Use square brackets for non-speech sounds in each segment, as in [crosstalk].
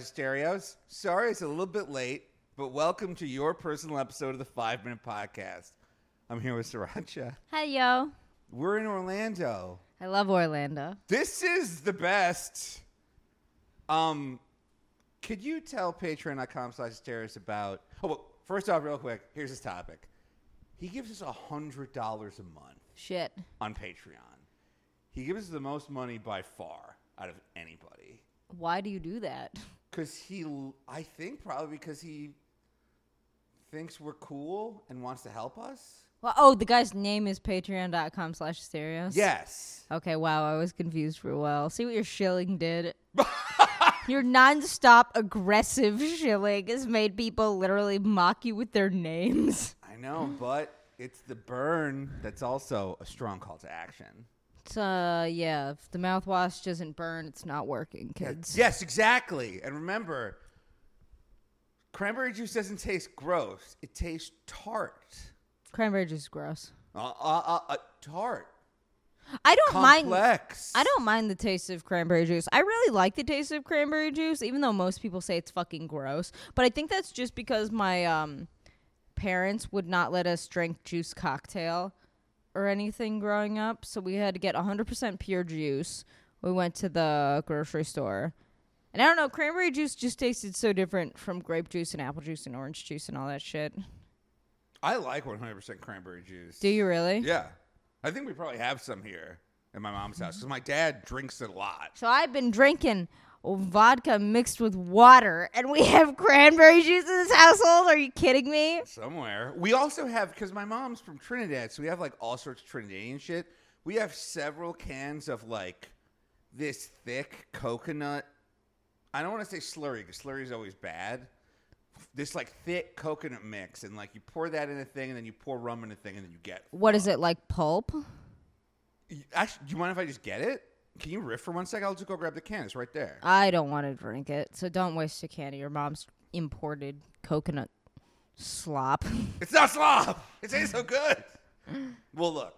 asterios. Sorry it's a little bit late, but welcome to your personal episode of the Five Minute Podcast. I'm here with Sriracha. Hi, yo. We're in Orlando. I love Orlando. This is the best. Um, could you tell patreon.com slash asterios about. Oh, well, first off, real quick, here's his topic. He gives us a $100 a month Shit. on Patreon. He gives us the most money by far out of anybody. Why do you do that? Because he, I think probably because he thinks we're cool and wants to help us. Well, oh, the guy's name is patreon.com slash asterios. Yes. Okay, wow, I was confused for a while. See what your shilling did? [laughs] your nonstop aggressive shilling has made people literally mock you with their names. I know, but it's the burn that's also a strong call to action. Uh, yeah, if the mouthwash doesn't burn, it's not working, kids. Yes, exactly. And remember, cranberry juice doesn't taste gross; it tastes tart. Cranberry juice is gross. Uh, uh, uh, uh, tart. I don't mind. Complex. I don't mind the taste of cranberry juice. I really like the taste of cranberry juice, even though most people say it's fucking gross. But I think that's just because my um, parents would not let us drink juice cocktail or anything growing up. So we had to get 100% pure juice. We went to the grocery store. And I don't know, cranberry juice just tasted so different from grape juice and apple juice and orange juice and all that shit. I like 100% cranberry juice. Do you really? Yeah. I think we probably have some here at my mom's house because my dad drinks it a lot. So I've been drinking Oh, vodka mixed with water, and we have cranberry juice in this household. Are you kidding me? Somewhere. We also have, because my mom's from Trinidad, so we have like all sorts of Trinidadian shit. We have several cans of like this thick coconut. I don't want to say slurry because slurry is always bad. This like thick coconut mix, and like you pour that in a thing, and then you pour rum in a thing, and then you get. What is it like pulp? Actually, do you mind if I just get it? Can you riff for one second? I'll just go grab the can. It's right there. I don't want to drink it, so don't waste a can of your mom's imported coconut slop. [laughs] It's not slop. It tastes so good. well, look.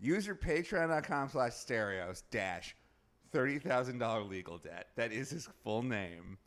Use your patreon.com slash asterios dash $30,000 legal debt. That is his full name.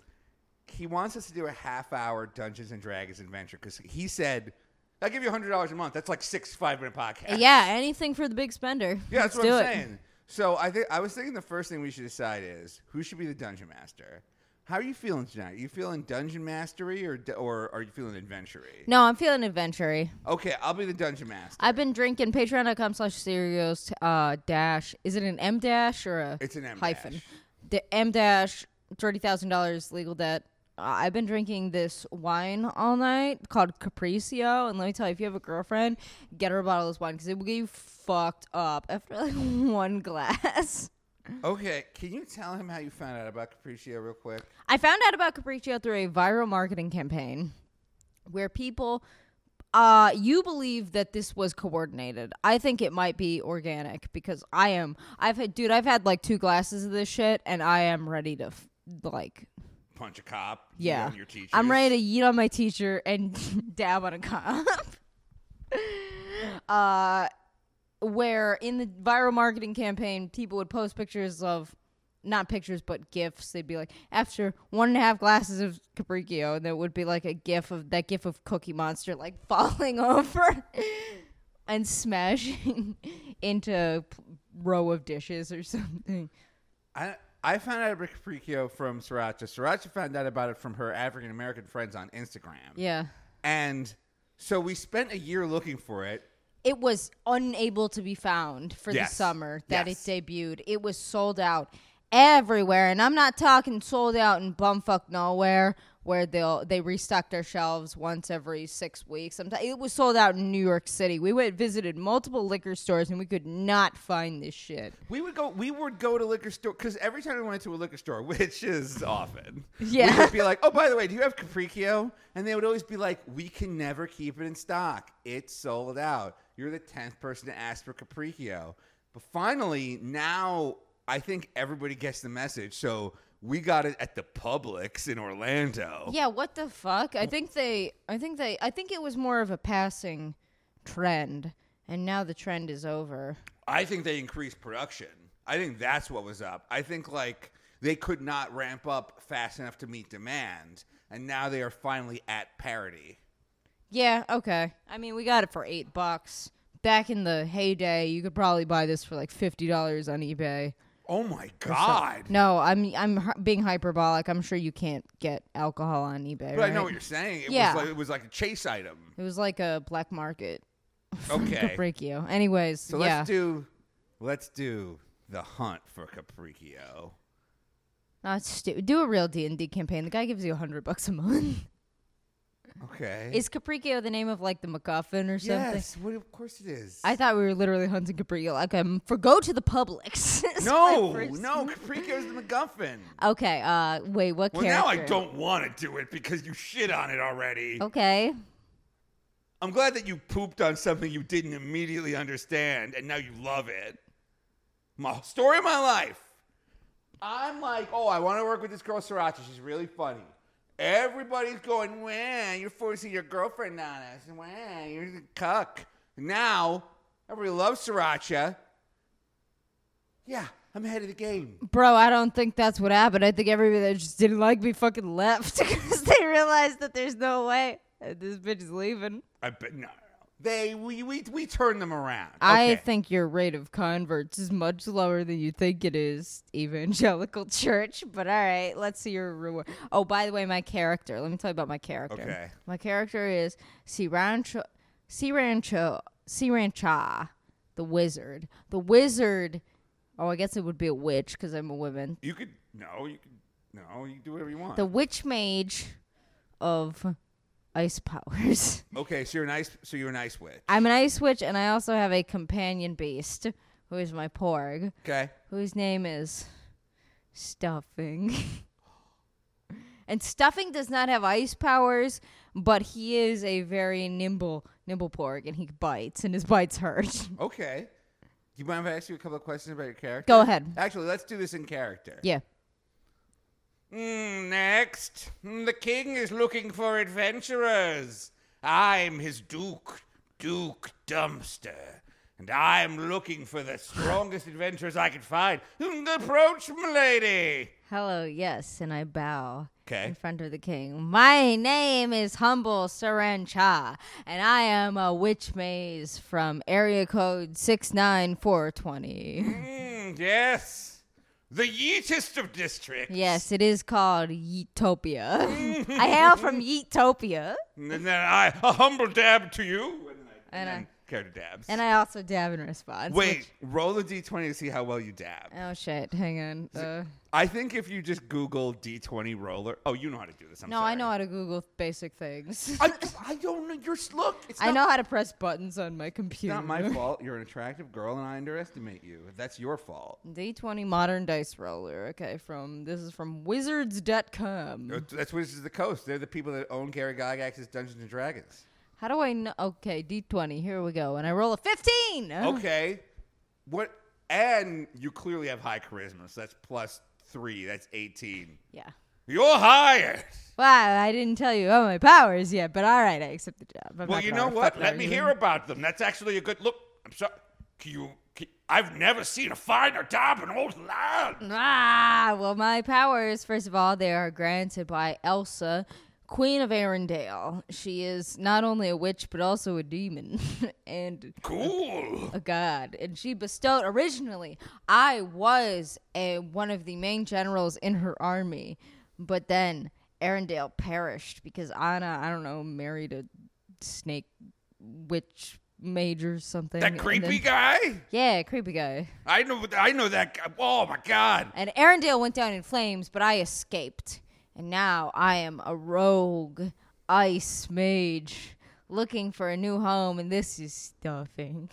He wants us to do a half hour Dungeons and Dragons adventure because he said, I'll give you $100 a month. That's like six five minute podcasts. yeah, anything for the big spender. Yeah, that's Let's what I'm it. saying. So I think I was thinking the first thing we should decide is who should be the dungeon master. How are you feeling tonight? Are you feeling dungeon mastery or or are you feeling adventury? No, I'm feeling adventury. Okay, I'll be the dungeon master. I've been drinking patreon.com slash asterios uh, dash. Is it an M dash or a It's an M hyphen? dash. The M dash, $30,000 legal debt. I've been drinking this wine all night called Capriccio. And let me tell you, if you have a girlfriend, get her a bottle of this wine because it will get you fucked up after like [laughs] one glass. Okay, can you tell him how you found out about Capriccio real quick? I found out about Capriccio through a viral marketing campaign where people uh you believe that this was coordinated. I think it might be organic because I am I've had dude, I've had like two glasses of this shit and I am ready to f- like Punch a cop. yeah. your teachers. I'm ready to eat on my teacher and [laughs] dab on a cop. [laughs] uh where in the viral marketing campaign people would post pictures of not pictures but gifs they'd be like after one and a half glasses of capriccio and there would be like a gif of that gif of cookie monster like [laughs] falling over and smashing into row of dishes or something I I found out about Capriccio from Sriracha. Sriracha found out about it from her African American friends on Instagram. yeah And so we spent a year looking for it. it was unable to be found for Yes. the summer that Yes. it debuted. It was sold out everywhere, and I'm not talking sold out in bumfuck nowhere where they'll they restock their shelves once every six weeks. I'm it was sold out in New York City. We went visited multiple liquor stores and we could not find this shit. We would go. We would go to liquor store because every time we went to a liquor store, [laughs] which is often, Yeah. we would be like, "Oh, by the way, do you have Capriccio?" And they would always be like, "We can never keep it in stock. It's sold out. You're the tenth person to ask for Capriccio." But finally, now I think everybody gets the message. So we got it at the Publix in Orlando. Yeah, what the fuck? I think they I think they I think it was more of a passing trend and now the trend is over. I think they increased production. I think that's what was up. I think like they could not ramp up fast enough to meet demand, and now they are finally at parity. Yeah, okay. I mean, we got it for eight bucks. Back in the heyday, you could probably buy this for like fifty dollars on eBay. Oh my god! No, I'm I'm hy- being hyperbolic. I'm sure you can't get alcohol on eBay. But I know what you're saying. It Yeah. was like it was like a chase item. It was like a black market. [laughs] Okay. Capriccio. Anyways, So yeah. let's do let's do the hunt for Capriccio. Not stu- do a real D and D campaign. The guy gives you a hundred bucks a month. [laughs] Okay. Is Capriccio the name of like the MacGuffin or something? yes, well, of course it is. I thought we were literally hunting Capriccio. Like, um, for go to the Publix. [laughs] No, my first- no, Capriccio's the MacGuffin. Okay. Uh, wait. What Well, character? now I don't want to do it because you shit on it already. Okay. I'm glad that you pooped on something you didn't immediately understand and now you love it. My story of my life. I'm like, oh, I want to work with this girl Sriracha. She's really funny. Everybody's going, wow, you're forcing your girlfriend on us. Wow, you're the cuck. Now, everybody loves Sriracha. Yeah, I'm ahead of the game. Bro, I don't think that's what happened. I think everybody that just didn't like me fucking left [laughs] because they realized that there's no way this bitch is leaving. I bet no, no, no. They we we we turned them around. I think your rate of converts is much lower than you think it is, evangelical [laughs] church. But all right, let's see your reward. Oh, by the way, my character. Let me tell you about my character. Okay. My character is Sirancho, Sirancho, Sirancha, the wizard. The wizard. Oh, I guess it would be a witch because I'm a woman. You could no, you could no, you can do whatever you want. The witch mage of ice powers. [laughs] okay, so you're an ice so you're an ice witch. I'm an ice witch, and I also have a companion beast who is my porg. Okay. whose name is Stuffing. [laughs] and Stuffing does not have ice powers, but he is a very nimble nimble porg and he bites and his bites hurt. [laughs] Okay. Do you mind if I ask you a couple of questions about your character? Go ahead. Actually, let's do this in character. Yeah. Mm, next, Mm, the king is looking for adventurers. I'm his duke, Duke Dumpster, and I'm looking for the strongest adventurers I can find. Mm, Approach, milady. Hello, yes, and I bow in front of the king. My name is Humble Sarancha, and I am a witch maze from area code 69420. Mm, yes. The yeetest of districts. Yes, it is called Yeetopia. [laughs] I hail from Yeetopia. And then I, a humble dab to you. And I, And and I- then character dabs. And I also dab in response. Wait, which- roll a d20 to see how well you dab. oh shit! Hang on. Uh, I think if you just Google d20 roller. Oh, you know how to do this. I'm no, sorry. I know how to Google basic things. I, [laughs] I don't know. You're look. It's I not, know how to press buttons on my computer. It's not my fault. [laughs] You're an attractive girl, and I underestimate you. That's your fault. D20 modern dice roller. Okay, from this is from Wizards.com. That's Wizards of the Coast. They're the people that own Gary Gygax's Dungeons and Dragons. How do I know? Okay, D20. Here we go. And I roll a 15. Okay. What? And you clearly have high charisma, so that's plus three. That's 18. Yeah. You're hired. Wow, I didn't tell you all my powers yet, but all right, I accept the job. I'm Well, you know what? Let me hear about them. That's actually a good look. I'm sorry. Can you? Can, I've never seen a finer job in old land. Ah, well, my powers, first of all, they are granted by Elsa, Queen of Arendelle. She is not only a witch, but also a demon [laughs] and Cool. a god. And she bestowed, originally, I was a, one of the main generals in her army, but then Arendelle perished because Anna, I don't know, married a snake witch major something. That creepy then- guy. Yeah, creepy guy. I know. I know that guy. Oh my god. And Arendelle went down in flames, but I escaped. And now I am a rogue ice mage looking for a new home, and this is stuffing.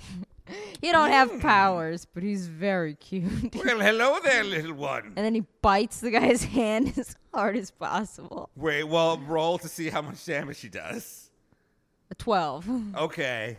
[laughs] he don't have hmm. powers, but he's very cute. [laughs] Well, hello there, little one. and then he bites the guy's [laughs] hand as hard as possible. Wait. Well, roll to see how much damage he does. A 12. Okay.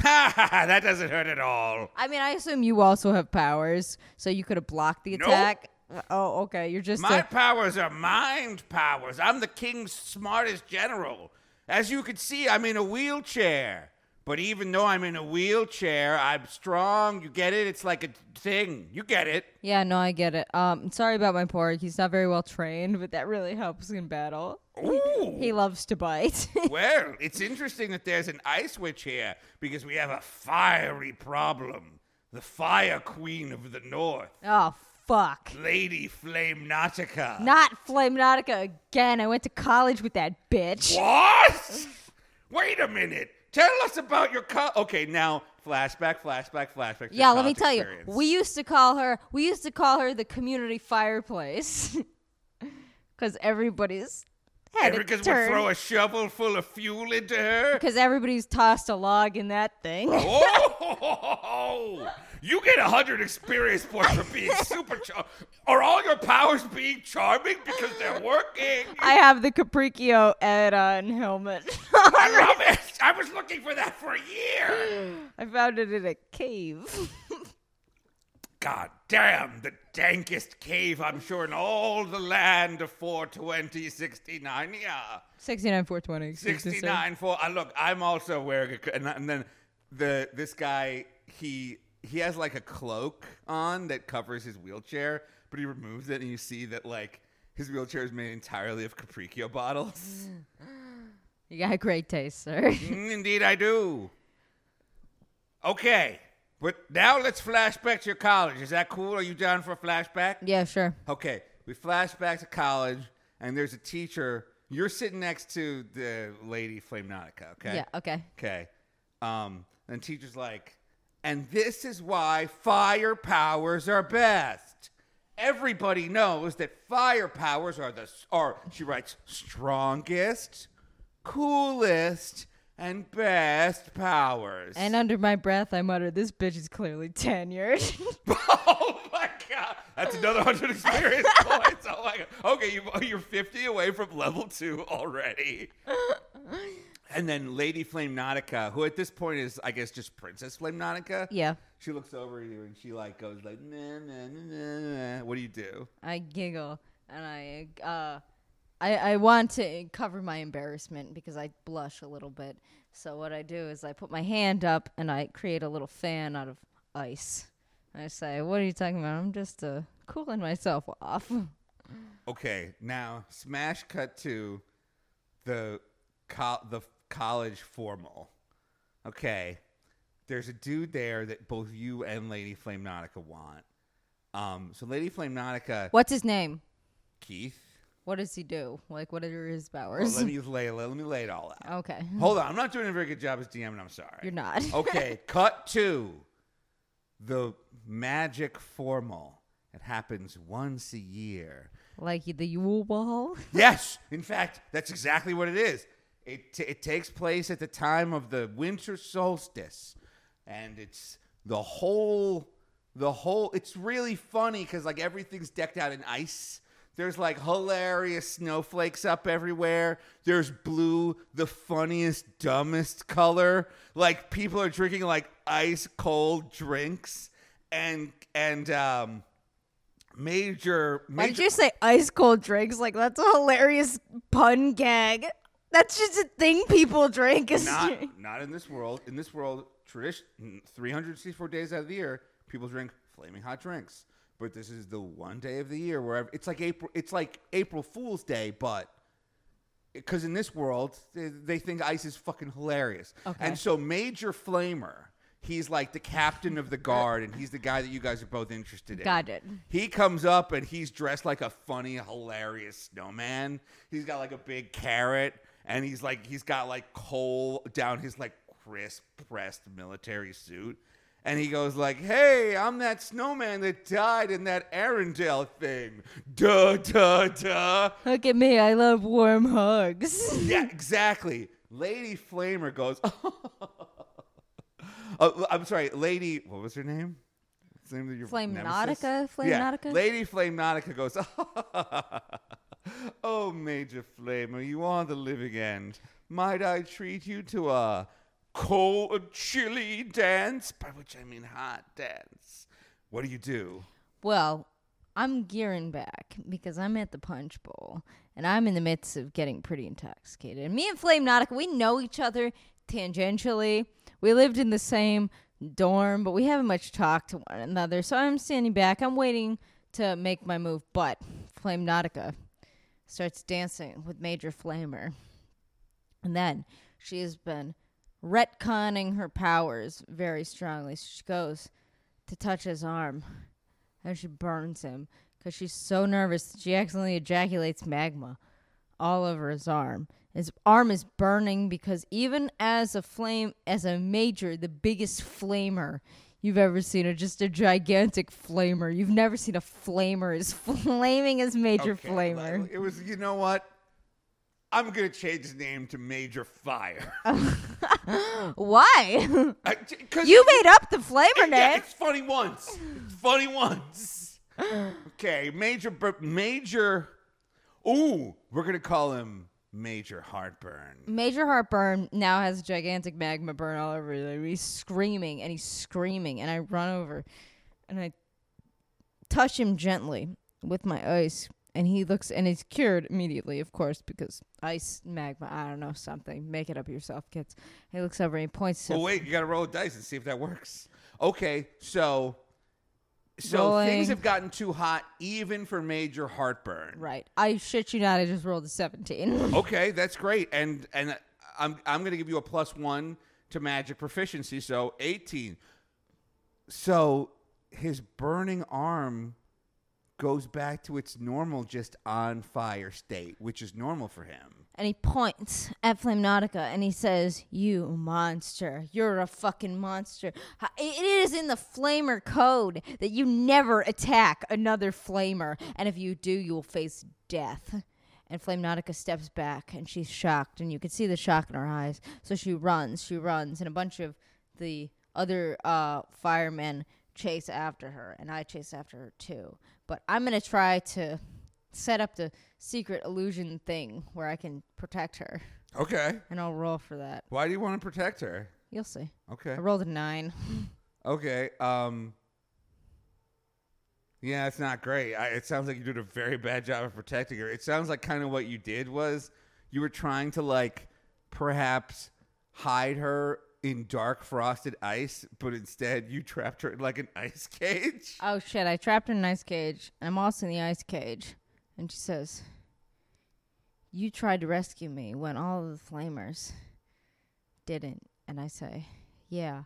Ha ha ha! That doesn't hurt at all. I mean, I assume you also have powers, so you could have blocked the Nope. attack. Oh, okay. You're just My a- powers are mind powers. I'm the king's smartest general. As you can see, I'm in a wheelchair, But even though I'm in a wheelchair, I'm strong. You get it? It's like a thing. You get it. Yeah, no, I get it. Um, sorry about my porg. He's not very well trained, but that really helps in battle. Ooh. He loves to bite. [laughs] well, it's interesting that there's an ice witch here because we have a fiery problem. The Fire Queen of the North, oh fuck. Lady Flame Nautica. Not Flame Nautica again. I went to college with that bitch. What? Wait a minute. Tell us about your co- Okay, now flashback, flashback, flashback. Yeah, let me tell experience. you. We used to call her we used to call her the community fireplace. [laughs] Cuz everybody's had we turn. throw a shovel full of fuel into her. Because everybody's tossed a log in that thing. [laughs] Oh, you get a hundred experience points for being [laughs] super charming. Are all your powers being charming because they're working? I have the Capriccio Edon helmet. I [laughs] love it. I was looking for that for a year. I found it in a cave. God damn, the dankest cave I'm sure in all the land of 420, 69. Yeah. 69 420. excuse me, sir. 69 for uh, look i'm also wearing a and, and then the this guy he he has like a cloak on that covers his wheelchair but he removes it and you see that like his wheelchair is made entirely of capriccio bottles [gasps] You got great taste, sir. Mm, indeed i do okay but now let's flash back to your college is that cool are you down for a flashback yeah, sure. Okay, we flash back to college, and there's a teacher. You're sitting next to the lady Flame Nautica, okay? Yeah, okay. Okay. Um, and teacher's like, and this is why fire powers are best. Everybody knows that fire powers are the are she writes strongest, coolest, and best powers. And under my breath, I muttered, This bitch is clearly tenured. [laughs] Oh my god, that's another hundred experience [laughs] points. Oh my god. Okay, you, you're 50 away from level two already. [laughs] And then Lady Flame Nautica, who at this point is, I guess, just Princess Flame Nautica. yeah. She looks over at you and she like goes like, nah, nah, nah, nah, nah. What do you do? I giggle and I uh I, I want to cover my embarrassment because I blush a little bit. So what I do is I put my hand up and I create a little fan out of ice. I say, "What are you talking about? I'm just uh, cooling myself off." [laughs] Okay, now smash cut to the co- the college formal. Okay, there's a dude there that both you and Lady Flame Nautica want. Um, so Lady Flame Nautica, What's his name? Keith. What does he do? Like, what are his Well, powers? let me [laughs] lay let me lay it all out. okay, Hold on, I'm not doing a very good job as DM, and I'm sorry. you're not. [laughs] okay, cut to the magic formal. It happens once a year. like the Yule Ball. [laughs] Yes, in fact, that's exactly what it is. It, t- it takes place at the time of the winter solstice, and it's the whole, the whole. It's really funny because like everything's decked out in ice. There's like hilarious snowflakes up everywhere. There's blue, the funniest, dumbest color. Like people are drinking like ice cold drinks, and and um, major. major Why did you say ice cold drinks? Like that's a hilarious pun gag. That's just a thing people drink. Is not not in this world. In this world, tradition 364 days out of the year, people drink flaming hot drinks. But this is the one day of the year where ev- it's like April. It's like April Fool's Day, but because in this world they, they think ice is fucking hilarious. Okay. And so Major Flamer, he's like the captain of the guard, and he's the guy that you guys are both interested in. Got it. He comes up and he's dressed like a funny, hilarious snowman. He's got like a big carrot, and he's like he's got like coal down his like crisp pressed military suit. And he goes like, "Hey, I'm that snowman that died in that Arendelle thing." Duh, duh, duh. Look at me. I love warm hugs. Yeah, exactly. Lady Flamer goes. [laughs] Oh. oh, I'm sorry, Lady. What was her name? What's the name of your Flame nemesis? Nautica? Flame yeah, Nautica? Lady Flame Nautica goes. [laughs] oh, Major Flamer, you are the living end. Might I treat you to a cold, chilly dance? By which I mean hot dance. What do you do? well, I'm gearing back because I'm at the punch bowl and I'm in the midst of getting pretty intoxicated. And me and Flame Nautica, we know each other tangentially. We lived in the same dorm, but we haven't much talked to one another. So I'm standing back. I'm waiting to make my move, but Flame Nautica starts dancing with Major Flamer. And then she has been retconning her powers very strongly. She goes to touch his arm and she burns him because she's so nervous she accidentally ejaculates magma all over his arm. His arm is burning because even as a flame, as a major, the biggest flamer you've ever seen, or just a gigantic flamer, you've never seen a flamer as [laughs] flaming as Major Okay, Flamer. It was, you know what? I'm gonna change his name to Major Fire. [laughs] Why? I- j- Cause you made up the yeah, name. it's funny once. It's funny once. Okay, Major, Major. Ooh, we're gonna call him Major Heartburn. Major Heartburn now has gigantic magma burn all over him. He's screaming and he's screaming, and I run over and I touch him gently with my ice, and he looks and he's cured immediately, of course, because ice magma. I don't know something. Make it up yourself, kids. He looks over and he points to Well, wait, you gotta roll a dice and see if that works. Okay, so. So Rolling. things have gotten too hot even for Major Heartburn. right. I shit you not. I just rolled a seventeen. [laughs] Okay, that's great. And and I'm I'm going to give you a plus 1 to magic proficiency, so 18. So his burning arm goes back to its normal just on fire state, which is normal for him. and he points at Flame Nautica and he says, "You monster! You're a fucking monster! It is in the Flamer code that you never attack another Flamer, and if you do, you will face death." And Flame Nautica steps back and she's shocked, and you can see the shock in her eyes. So she runs, she runs, and a bunch of the other uh, firemen chase after her, and I chase after her too. But I'm gonna try to set up the secret illusion thing where I can protect her, Okay. and I'll roll for that. Why do you want to protect her? You'll see. Okay. I rolled a nine. [laughs] Okay. Um Yeah, it's not great. I, it sounds like you did a very bad job of protecting her. It sounds like kind of what you did was you were trying to like perhaps hide her in dark frosted ice, but instead you trapped her in like an ice [laughs] cage. Oh shit! I trapped her in an ice cage. I'm also in the ice cage, and she says, "You tried to rescue me when all of the flamers didn't." And I say, "Yeah."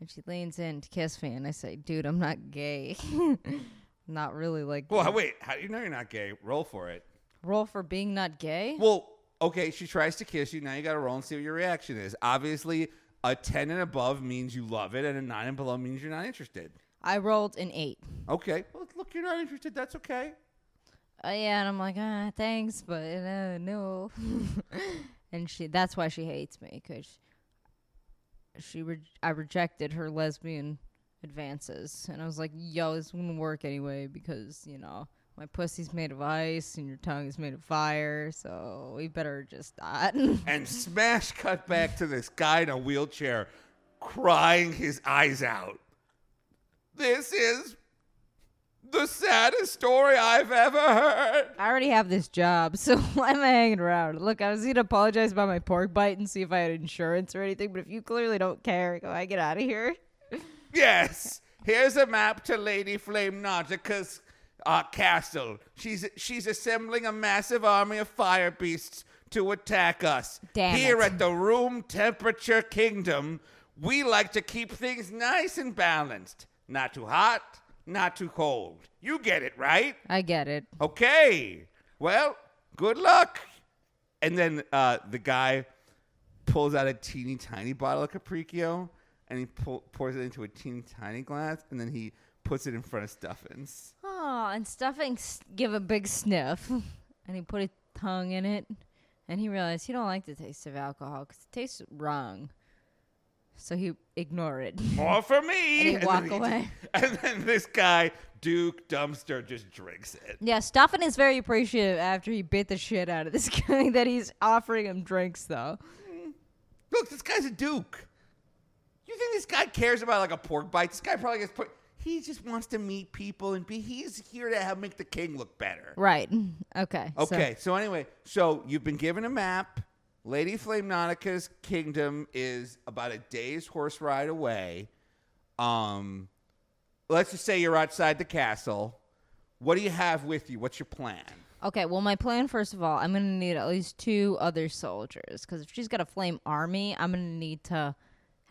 And she leans in to kiss me, and I say, "Dude, I'm not gay. [laughs] not really like Well, wait, how do you know you're not gay? Roll for it. roll for being not gay." Well, okay, she tries to kiss you. Now you got to roll and see what your reaction is. Obviously, a 10 and above means you love it, and a 9 and below means you're not interested. I rolled an eight. Okay. Well, look, you're not interested. That's okay. Uh, yeah, and I'm like, ah, thanks, but uh, no. [laughs] and she, that's why she hates me, cause she, re- I rejected her lesbian advances, and I was like, yo, this wouldn't work anyway because you know my pussy's made of ice and your tongue is made of fire, so we better just not. [laughs] And smash cut back to this guy in a wheelchair crying his eyes out. This is the saddest story I've ever heard. I already have this job, [laughs] so why am I hanging around? Look, I was gonna apologize about my porg bite and see if I had insurance or anything, but if you clearly don't care, go, I get out of here. Yes. Here's a map to Lady Flame Nautica's uh, castle. She's she's assembling a massive army of fire beasts to attack us. Damn Here it. at the Room Temperature Kingdom, we like to keep things nice and balanced. Not too hot, not too cold. You get it, right? I get it. Okay. Well, good luck. And then uh, the guy pulls out a teeny tiny bottle of Capriccio and he pull, pours it into a teeny tiny glass and then he puts it in front of Stuffins. Oh, and Stuffins give a big sniff, [laughs] and he put his tongue in it, and he realized he don't like the taste of alcohol because it tastes wrong. So he ignored it. [laughs] More for me. And he walk away. [laughs] and then this guy, Duke Dumpster, just drinks it. yeah, Stuffin is very appreciative after he bit the shit out of this guy that he's offering him drinks though. Look, this guy's a Duke. You think this guy cares about like a porg bite? This guy probably gets put. He just wants to meet people and be. He's here to help make the king look better. Right. [laughs] Okay. so- Okay, so, anyway, so you've been given a map Lady Flame Nautica's kingdom is about a day's horse ride away. Um, let's just say you're outside the castle. What do you have with you? What's your plan? Okay, well, my plan, first of all, I'm going to need at least two other soldiers. Because if she's got a flame army, I'm going to need to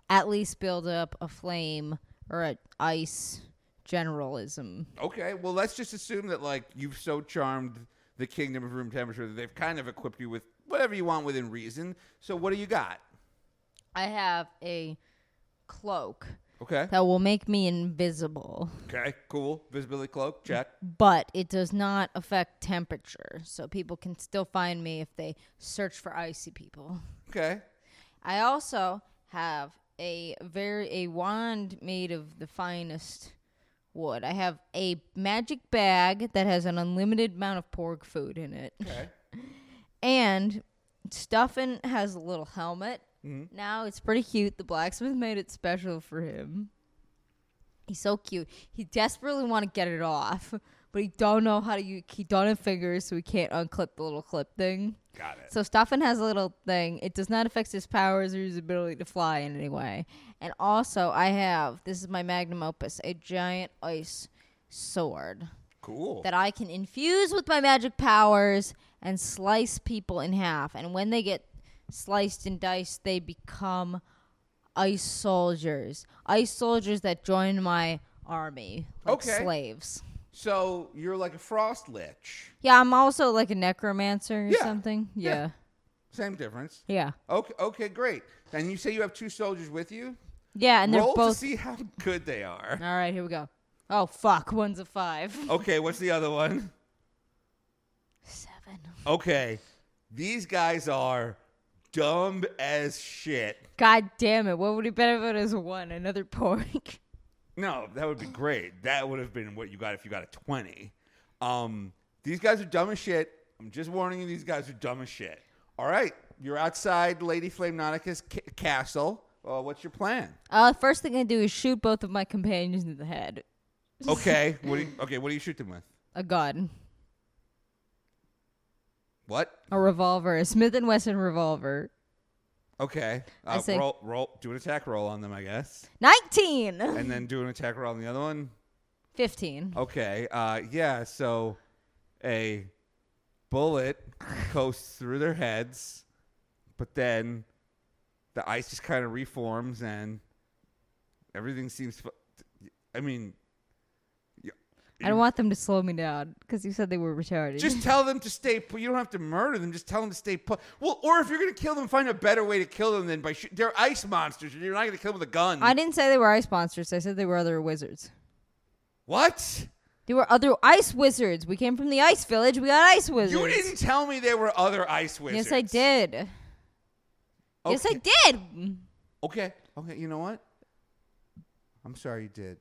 at least build up a flame or an ice generalism. Okay, well, let's just assume that like you've so charmed the kingdom of room temperature that they've kind of equipped you with whatever you want within reason. So, what do you got? I have a cloak Okay. that will make me invisible, Okay. Cool. Visibility cloak. Check. but it does not affect temperature. So people can still find me if they search for icy people. Okay. I also have a very a wand made of the finest wood. I have a magic bag that has an unlimited amount of porg food in it. Okay. [laughs] And Stuffin has a little helmet. Mhm. Now it's pretty cute. The blacksmith made it special for him. He's so cute. He desperately want to get it off, but he don't know how to. Use, he don't have fingers, so he can't unclip the little clip thing. Got it. So Stuffin has a little thing. It does not affect his powers or his ability to fly in any way. And also, I have this is my magnum opus, a giant ice sword Cool. that I can infuse with my magic powers and slice people in half. And when they get sliced and diced, they become ice soldiers. Ice soldiers that join my army, like Okay. slaves. So you're like a frost lich. Yeah, I'm also like a necromancer or Yeah. something. Yeah. Yeah. Same difference. Yeah. Okay. Okay. Great. And you say you have two soldiers with you. Yeah, and they're Roll both to see how good they are. All right, here we go. Oh fuck, one's a five. Okay. What's the other one? Seven. Okay. These guys are dumb as shit. God damn it! What would it benefit as one? Another porg. [laughs] No, that would be great. That would have been what you got if you got a 20. Um, these guys are dumb as shit. I'm just warning you, these guys are dumb as shit. All right, you're outside Lady Flame Nautica's ca- castle. Uh, what's your plan? Uh, first thing I do is shoot both of my companions in the head. Okay, [laughs] what do you, okay, what do you shoot them with? A gun, What? a revolver, a Smith and Wesson revolver. Okay, I uh, say- roll, roll, do an attack roll on them, I guess, Nineteen. and then do an attack roll on the other one. Fifteen. Okay, uh, yeah, so a bullet [laughs] coasts through their heads, but then the ice just kind of reforms and everything seems. Fu- I mean, I don't want them to slow me down because you said they were retarded. just tell them to stay put. You don't have to murder them. Just tell them to stay put. Well, or if you're gonna kill them, find a better way to kill them than by shoot. They're ice monsters. You're not gonna kill them with a gun. I didn't say they were ice monsters. I said they were other wizards. what? They were other ice wizards. We came from the ice village. We got ice wizards. You didn't tell me there were other ice wizards. Yes, I did. Yes, I did. Okay. Okay. You know what? I'm sorry you did.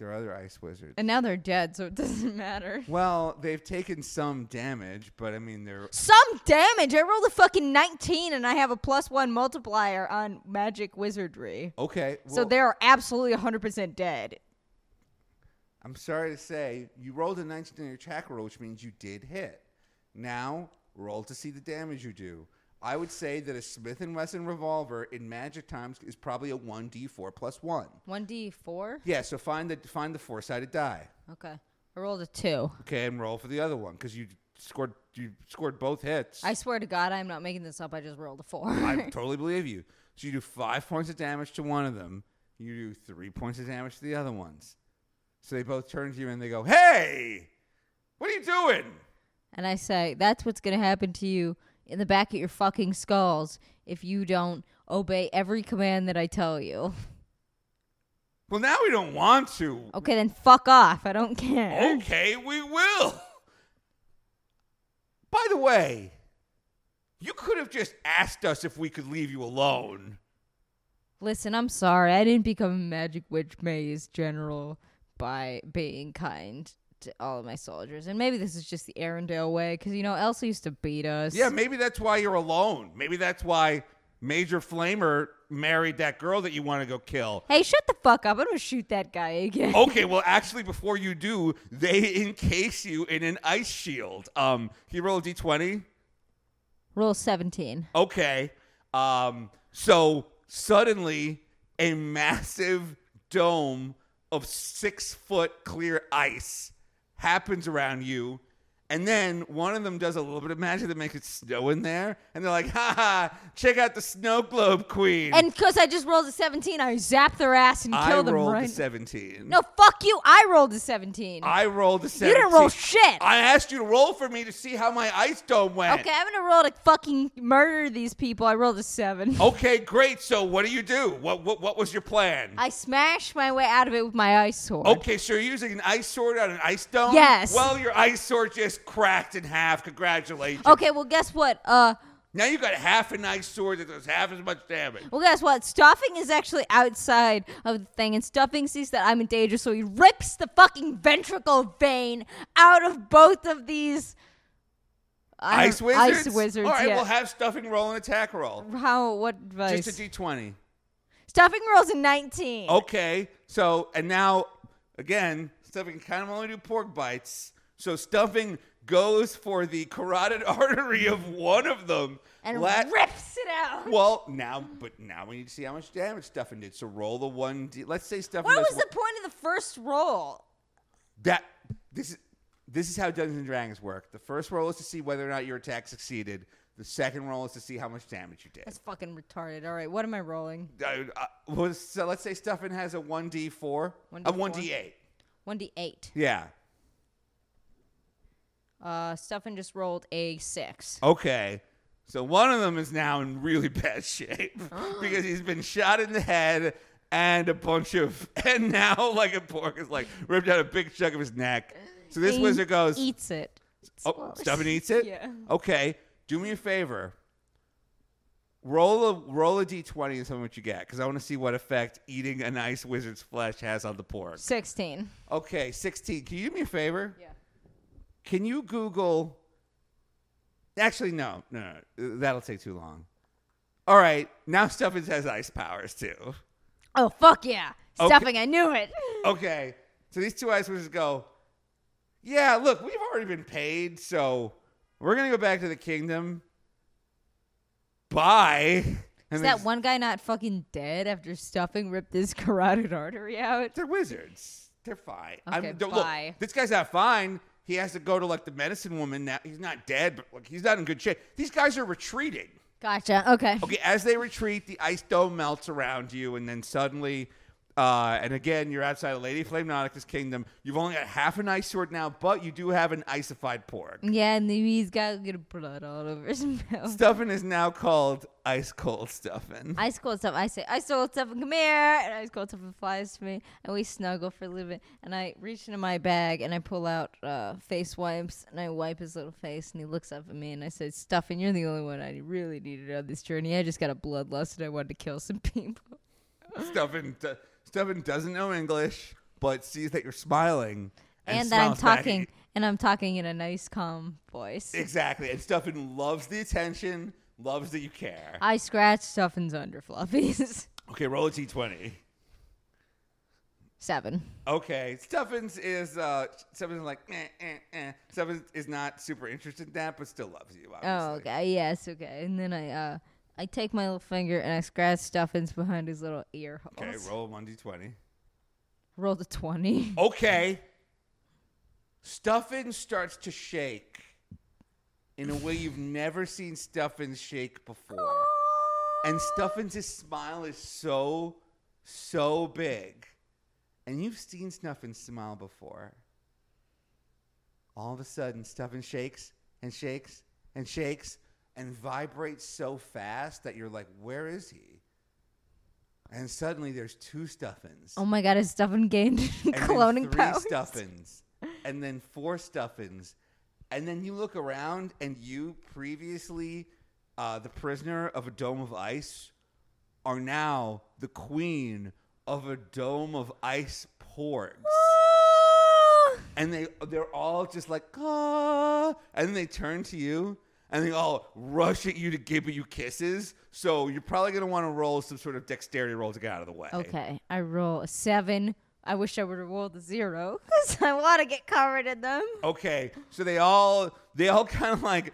There are other ice wizards. And now they're dead, so it [laughs] doesn't matter. Well, they've taken some damage, but I mean they're Some damage. I rolled a fucking 19 and I have a plus one multiplier on magic wizardry. okay. so they're absolutely 100% dead. I'm sorry to say you rolled a 19 on your attack roll, which means you did hit. Now roll to see the damage you do. I would say that a Smith and Wesson revolver in Magic times is probably a 1d4 plus one. 1d4? Yeah. So find the find the four sided die. Okay. I rolled a 2. Okay, and roll for the other one because you scored you scored both hits. I swear to God, I'm not making this up. I just rolled a 4. I [laughs] totally believe you. So you do five points of damage to one of them. You do three points of damage to the other ones. So they both turn to you and they go, "Hey, what are you doing?" and I say, that's what's going to happen to you in the back of your fucking skulls if you don't obey every command that I tell you. Well, now we don't want to. Okay, then fuck off. I don't care. Okay, we will. By the way, you could have just asked us if we could leave you alone. Listen, I'm sorry. I didn't become a magic witch maze general by being kind to all of my soldiers. And maybe this is just the Arendelle way, because, you know, Elsa used to beat us. Yeah, maybe that's why you're alone. Maybe that's why Major Flamer married that girl that you want to go kill. Hey, shut the fuck up. I'm going to shoot that guy again. [laughs] okay, well, actually, before you do, they encase you in an ice shield. Um, can you roll a d20? Roll 17. Okay. Um, so suddenly a massive dome of six foot clear ice happens around you. And then one of them does a little bit of magic that makes it snow in there. And they're like, ha ha, check out the snow globe queen. And because I just rolled a 17, I zap their ass and I kill them rolled right. a 17. no, fuck you. I rolled a 17. I rolled a 17. you didn't roll shit. I asked you to roll for me to see how my ice dome went. okay, I'm gonna roll to fucking murder these people. I rolled a seven. [laughs] Okay, great. So what do you do? What what, what was your plan? I smashed my way out of it with my ice sword. Okay, so you're using an ice sword on an ice dome? Yes. Well, your ice sword just cracked in half. Congratulations. Okay, well, guess what? Uh, Now you got half a nice sword that does half as much damage. well, guess what? Stuffing is actually outside of the thing, and Stuffing sees that I'm in danger, so he rips the fucking ventricle vein out of both of these I Ice wizards? Ice wizards. All right, yeah. we'll have stuffing roll an attack roll. How? What advice? Just a d20. Stuffing rolls a 19. Okay, so, and now, again, stuffing can kind of only do porg bites. So stuffing goes for the carotid [laughs] artery of one of them. and Let- rips it out. Well, now, but now we need to see how much damage stuffing did. So roll the one. D- let's say stuffing. What was the point of the first roll? that this is this is how Dungeons and Dragons work. The first roll is to see whether or not your attack succeeded. The second roll is to see how much damage you did. That's fucking retarded. All right, what am I rolling? Uh, uh, was, so let's say Stuffin has a one d four, a 1d4? one d eight. 1d8. Yeah. Uh, Stuffing just rolled a 6. Okay. So one of them is now in really bad shape [gasps] because he's been shot in the head and a bunch of [laughs] and now like a porg is like ripped out a big chunk of his neck. So this He wizard goes, Eats it. "Oh, Swallows. Stuffin eats it." Yeah. Okay. Do me a favor. Roll a roll a d20 and tell me what you get because I want to see what effect eating a nice wizard's flesh has on the porg. 16. Okay, 16. Can you do me a favor? Yeah. Can you Google? Actually, no, no, no. That'll take too long. All right, now stuffing has ice powers too. Oh, fuck yeah. Okay. Stuffing, I knew it. [laughs] Okay, so these two ice wizards go. Yeah, look, we've already been paid, so we're gonna go back to the kingdom. Bye. [laughs] Is that one guy not fucking dead after Stuffing ripped his [laughs] carotid artery out? They're wizards. They're fine. Okay, don't- bye. Look, this guy's not fine. He has to go to like the medicine woman now. He's not dead, but like he's not in good shape. These guys are retreating. Gotcha. Okay. Okay, as they retreat, the ice dome melts around you, and then suddenly, uh, and again, you're outside of Lady Flame Nauticus Kingdom. You've only got half an ice sword now, but you do have an icified porg. Yeah, and he's got good blood all over his [laughs] mouth. Stuffin is now called Ice Cold Stuffin. Ice cold stuff. I say, Ice cold stuff, come here. And Ice cold stuff flies to me, and we snuggle for a little bit. And I reach into my bag and I pull out uh, face wipes and I wipe his little face. And he looks up at me and I said, Stuffing, you're the only one I really needed on this journey. I just got a bloodlust and I wanted to kill some [laughs] people. Stuffin, d- Stuffin doesn't know English, but sees that you're smiling. And, And, that I'm smiles back at talking, and I'm talking in a nice, calm voice. Exactly. And Stuffin loves the attention, loves that you care. I scratch Stuffin's under fluffies. [laughs] Okay, roll a d20. Seven. Okay, Stuffins is uh Stuffins is like eh, eh, eh. Stuffins is not super interested in that, but still loves you. Obviously. Oh, okay. Yes, okay. And then I uh I take my little finger and I scratch Stuffins behind his little ear holes. Okay, roll one d20. Roll the twenty. Okay. Stuffins starts to shake in a way you've never seen Stuffins shake before. And Stuffins' smile is so, so big. And you've seen Stuffins smile before. All of a sudden, Stuffins shakes and shakes and shakes and vibrates so fast that you're like, where is he? And suddenly there's two Stuffins. Oh my god, is Stuffin gained [laughs] cloning then three powers? Stuffins. And then four Stuffins. And then you look around and you previously uh, the prisoner of a dome of ice are now the queen of a dome of ice porgs. and they they're all just like ah, and then they turn to you and they all rush at you to give you kisses. So you're probably gonna want to roll some sort of dexterity roll to get out of the way. Okay, I roll a seven. I wish I would have rolled a zero [laughs] because I want to get covered in them. Okay, so they all they all kind of like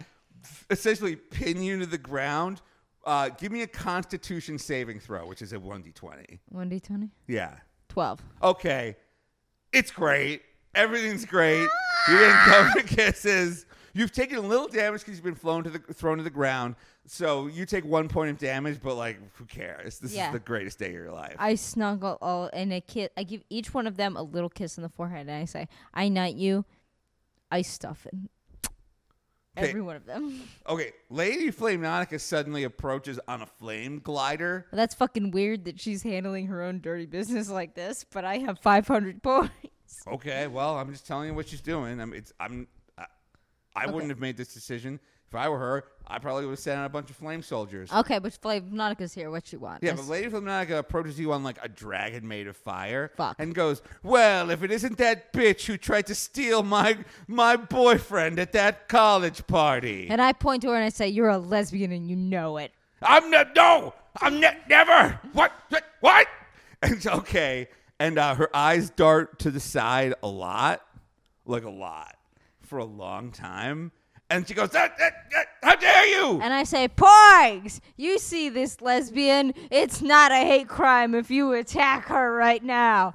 essentially pin you to the ground. Uh, give me a Constitution saving throw, which is a one d twenty. One d twenty. Yeah. Twelve. Okay. It's great. Everything's great. You're getting covered in kisses. You've taken a little damage because you've been flown to the thrown to the ground. So you take one point of damage, but like, who cares? This Yeah. is the greatest day of your life. I snuggle all and I kiss. I give each one of them a little kiss on the forehead, and I say, "I knight you." I stuff it. Okay. Every one of them. okay, Lady Flame Nautica suddenly approaches on a flame glider. That's fucking weird that she's handling her own dirty business like this. But I have 500 points. Okay, well, I'm just telling you what she's doing. I'm, it's, I'm, I, Okay. wouldn't have made this decision if I were her. I probably would have sent out a bunch of flame soldiers. Okay, but Nautica's here. What you want? Yeah, but Lady Flame Nautica approaches you on like a dragon made of fire Fuck. and goes, "Well, if it isn't that bitch who tried to steal my my boyfriend at that college party, And I point to her and I say, "You're a lesbian and you know it." I'm not. No, I'm ne- never. What? What? What?" And it's okay, and uh, her eyes dart to the side a lot, like a lot, for a long time, and she goes, "Ah, ah, ah, "How dare you!" And I say, "Porgs, you see this lesbian? It's not a hate crime if you attack her right now."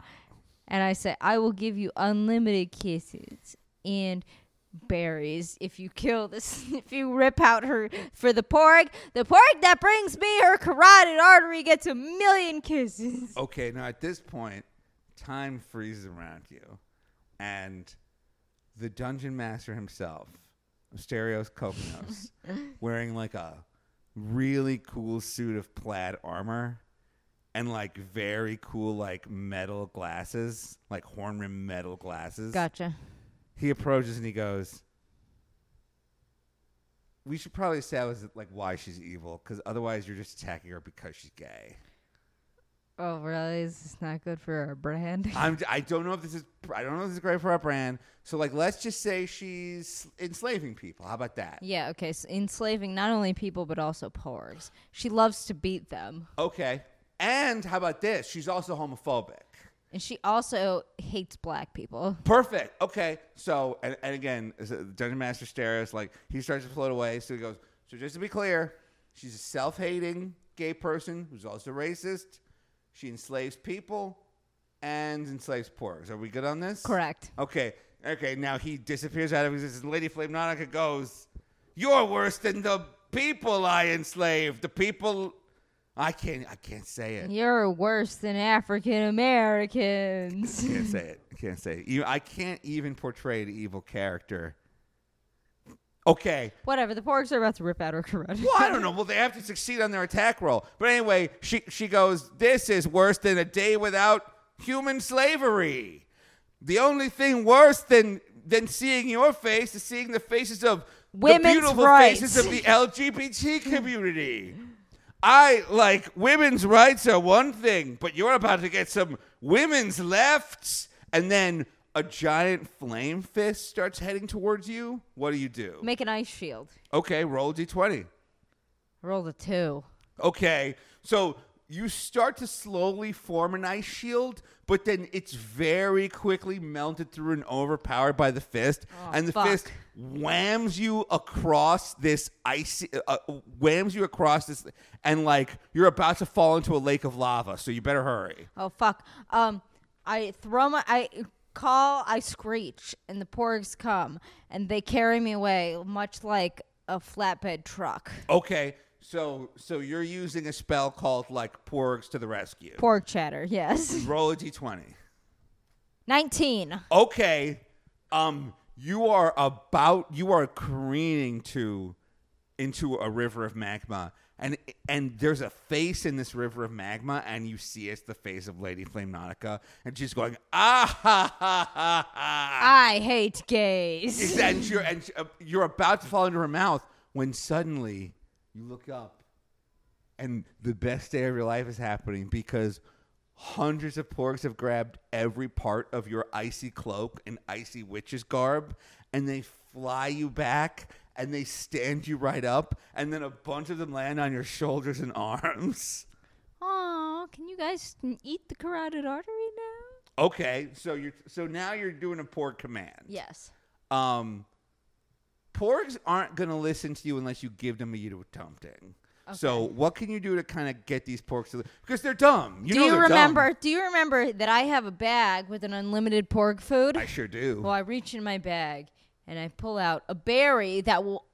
And I say, "I will give you unlimited kisses and." berries if you kill this [laughs] if you rip out her for the porg the porg that brings me her carotid artery gets a million kisses Okay, now at this point, time freezes around you, and the dungeon master himself, Asterios Kokkinos, [laughs] wearing like a really cool suit of plaid armor and like very cool like metal glasses, like horn rim metal glasses. gotcha He approaches and he goes, "We should probably establish like why she's evil, because otherwise you're just attacking her because she's gay." Oh really is this not good for our brand [laughs] I'm, I don't know if this is I don't know if this is great for our brand. So like, let's just say she's enslaving people. How about that? Yeah, okay. So enslaving not only people but also porgs. She loves to beat them. Okay. And how about this? She's also homophobic. And she also hates black people. [laughs] Perfect. Okay. So and, and again, Dungeon Master stares like he starts to float away. So he goes. So just to be clear, she's a self-hating gay person who's also racist. She enslaves people and enslaves porgs. Are we good on this? Correct. Okay. Okay. Now he disappears out of existence. Lady Flame Nautica goes, "You're worse than the people I enslaved. The people I can't. I can't say it. You're worse than African Americans. Can't say it. Can't say it. You- I can't even portray the evil character. Okay. Whatever. The porgs are about to rip out her carotid. Well, I don't know. Well, they have to succeed on their attack roll. But anyway, she she goes, "This is worse than a day without human slavery. The only thing worse than than seeing your face is seeing the faces of Women's the beautiful rights. faces of the LGBT community." I like women's rights are one thing, but you're about to get some women's lefts, and then a giant flame fist starts heading towards you. What do you do? Make an ice shield. Okay, roll d20. Roll the two. Okay, so you start to slowly form an ice shield, but then it's very quickly melted through and overpowered by the fist, Oh, and the fuck. fist whams you across this icy, uh, whams you across this, and like you're about to fall into a lake of lava. So you better hurry. Oh fuck. Um, I throw my. I call. I screech, and the porgs come, and they carry me away, much like a flatbed truck. Okay, so so you're using a spell called like Porgs to the rescue. Porg chatter. Yes. [laughs] Roll a d20. Nineteen. okay um you are about you are careening to into a river of magma and and there's a face in this river of magma and you see it's the face of lady flame nautica and she's going ah ha ha ha ha I hate gays. and you're, and uh, you're about to fall into her mouth when suddenly you look up and the best day of your life is happening because hundreds of porgs have grabbed every part of your icy cloak and icy witch's garb and they fly you back and they stand you right up and then a bunch of them land on your shoulders and arms Aw, can you guys eat the carotid artery now? okay so you're so now you're doing a porg command Yes. um porgs aren't going to listen to you unless you give them a you something. So what can you do to kind of get these porgs to because they're dumb. You do know you they're remember? dumb. Do you remember that I have a bag with an unlimited porg food? I sure do. well, I reach in my bag and I pull out a berry that will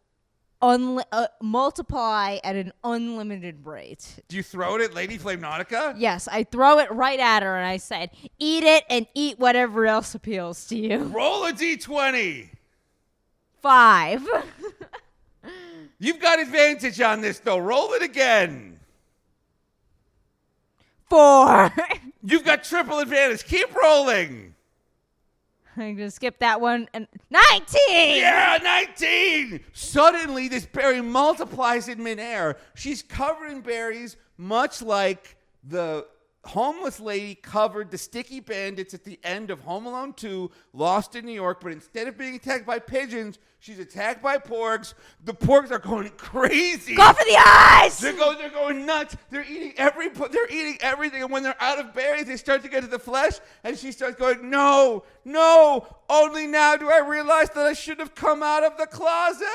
unli- uh, multiply at an unlimited rate. do you throw it at Lady Flame Nautica? Yes, I throw it right at her and I said, "Eat it and eat whatever else appeals to you." Roll a d20. Five. [laughs] You've got advantage on this though. Roll it again. Four. You've got triple advantage. Keep rolling. [laughs] I'm gonna skip that one. And nineteen. Yeah, 19! Suddenly, this berry multiplies in midair. She's covered in berries, much like the homeless lady covered the sticky bandits at the end of Home Alone 2, Lost in New York. But instead of being attacked by pigeons, she's attacked by porgs. The porgs are going [laughs] crazy. Go for the eyes. They're going, they're going nuts. They're eating every, they're eating everything. And when they're out of berries, they start to get to the flesh. And she starts going, no, no. Only now do I realize that I should have come out of the closet.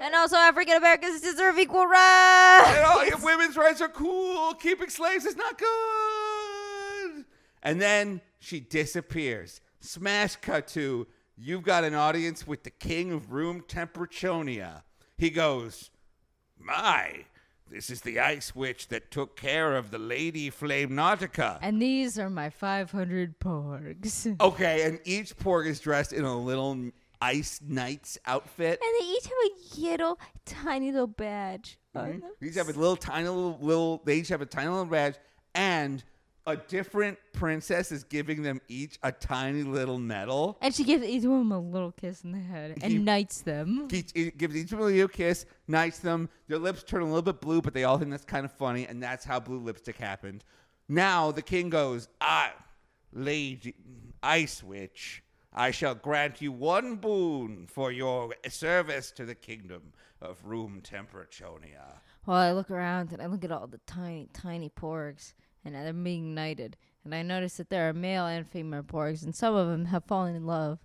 And also, African Americans deserve equal rights. And all women's rights are cool. Keeping slaves is not good. And then she disappears. Smash cut to you've got an audience with the king of room temperachonia. He goes, My, this is the ice witch that took care of the lady Flame Nautica. And these are my 500 porgs. [laughs] Okay, and each porg is dressed in a little ice knight's outfit. And they each have a little, tiny little badge. Mm-hmm. on them. They each have a little tiny little, little they each have a tiny little badge and a different princess is giving them each a tiny little medal. And she gives each of them a little kiss in the head and He- knights them. Each, gives each of them a little kiss, knights them. Their lips turn a little bit blue, but they all think that's kind of funny, and that's how blue lipstick happened. Now the king goes, I, Lady Ice Witch, I shall grant you one boon for your service to the kingdom of room temperachonia. Well, I look around and I look at all the tiny, tiny porgs, and they're being knighted. And I notice that there are male and female porgs, and some of them have fallen in love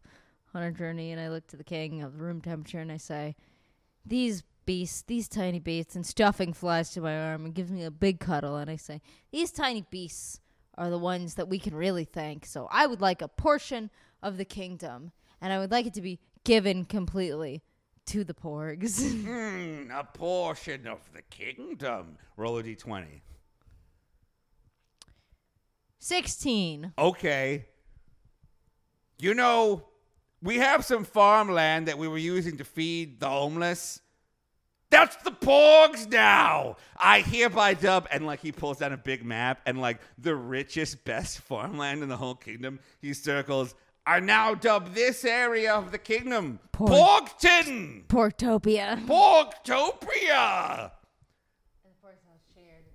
on a journey. And I look to the king of the room temperature and I say, These beasts, these tiny beasts, and Stuffins flies to my arm and gives me a big cuddle. And I say, These tiny beasts are the ones that we can really thank. So I would like a portion of the kingdom, and I would like it to be given completely to the porgs. Hmm, a portion of the kingdom. Roll a d20. 16. Okay. You know, we have some farmland that we were using to feed the homeless. That's the Porgs now. I hereby dub, and like he pulls down a big map, and like the richest, best farmland in the whole kingdom, he circles. I now dub this area of the kingdom Porg. Porgton, Portopia. Porgtopia.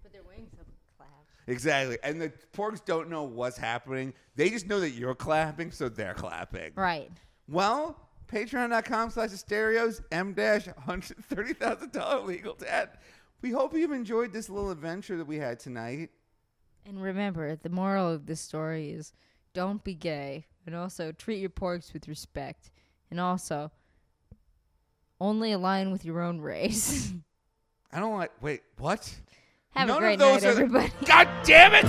But their wings have clapped. Exactly. And the porgs don't know what's happening. They just know that you're clapping, so they're clapping. Right. Well, patreon.com slash asterios M dash $130,000 legal debt. We hope you've enjoyed this little adventure that we had tonight. And remember, the moral of this story is don't be gay. And also treat your porgs with respect. And also only align with your own race. [laughs] I don't like, wait, what? Have None a great those night, are the- everybody. God damn it!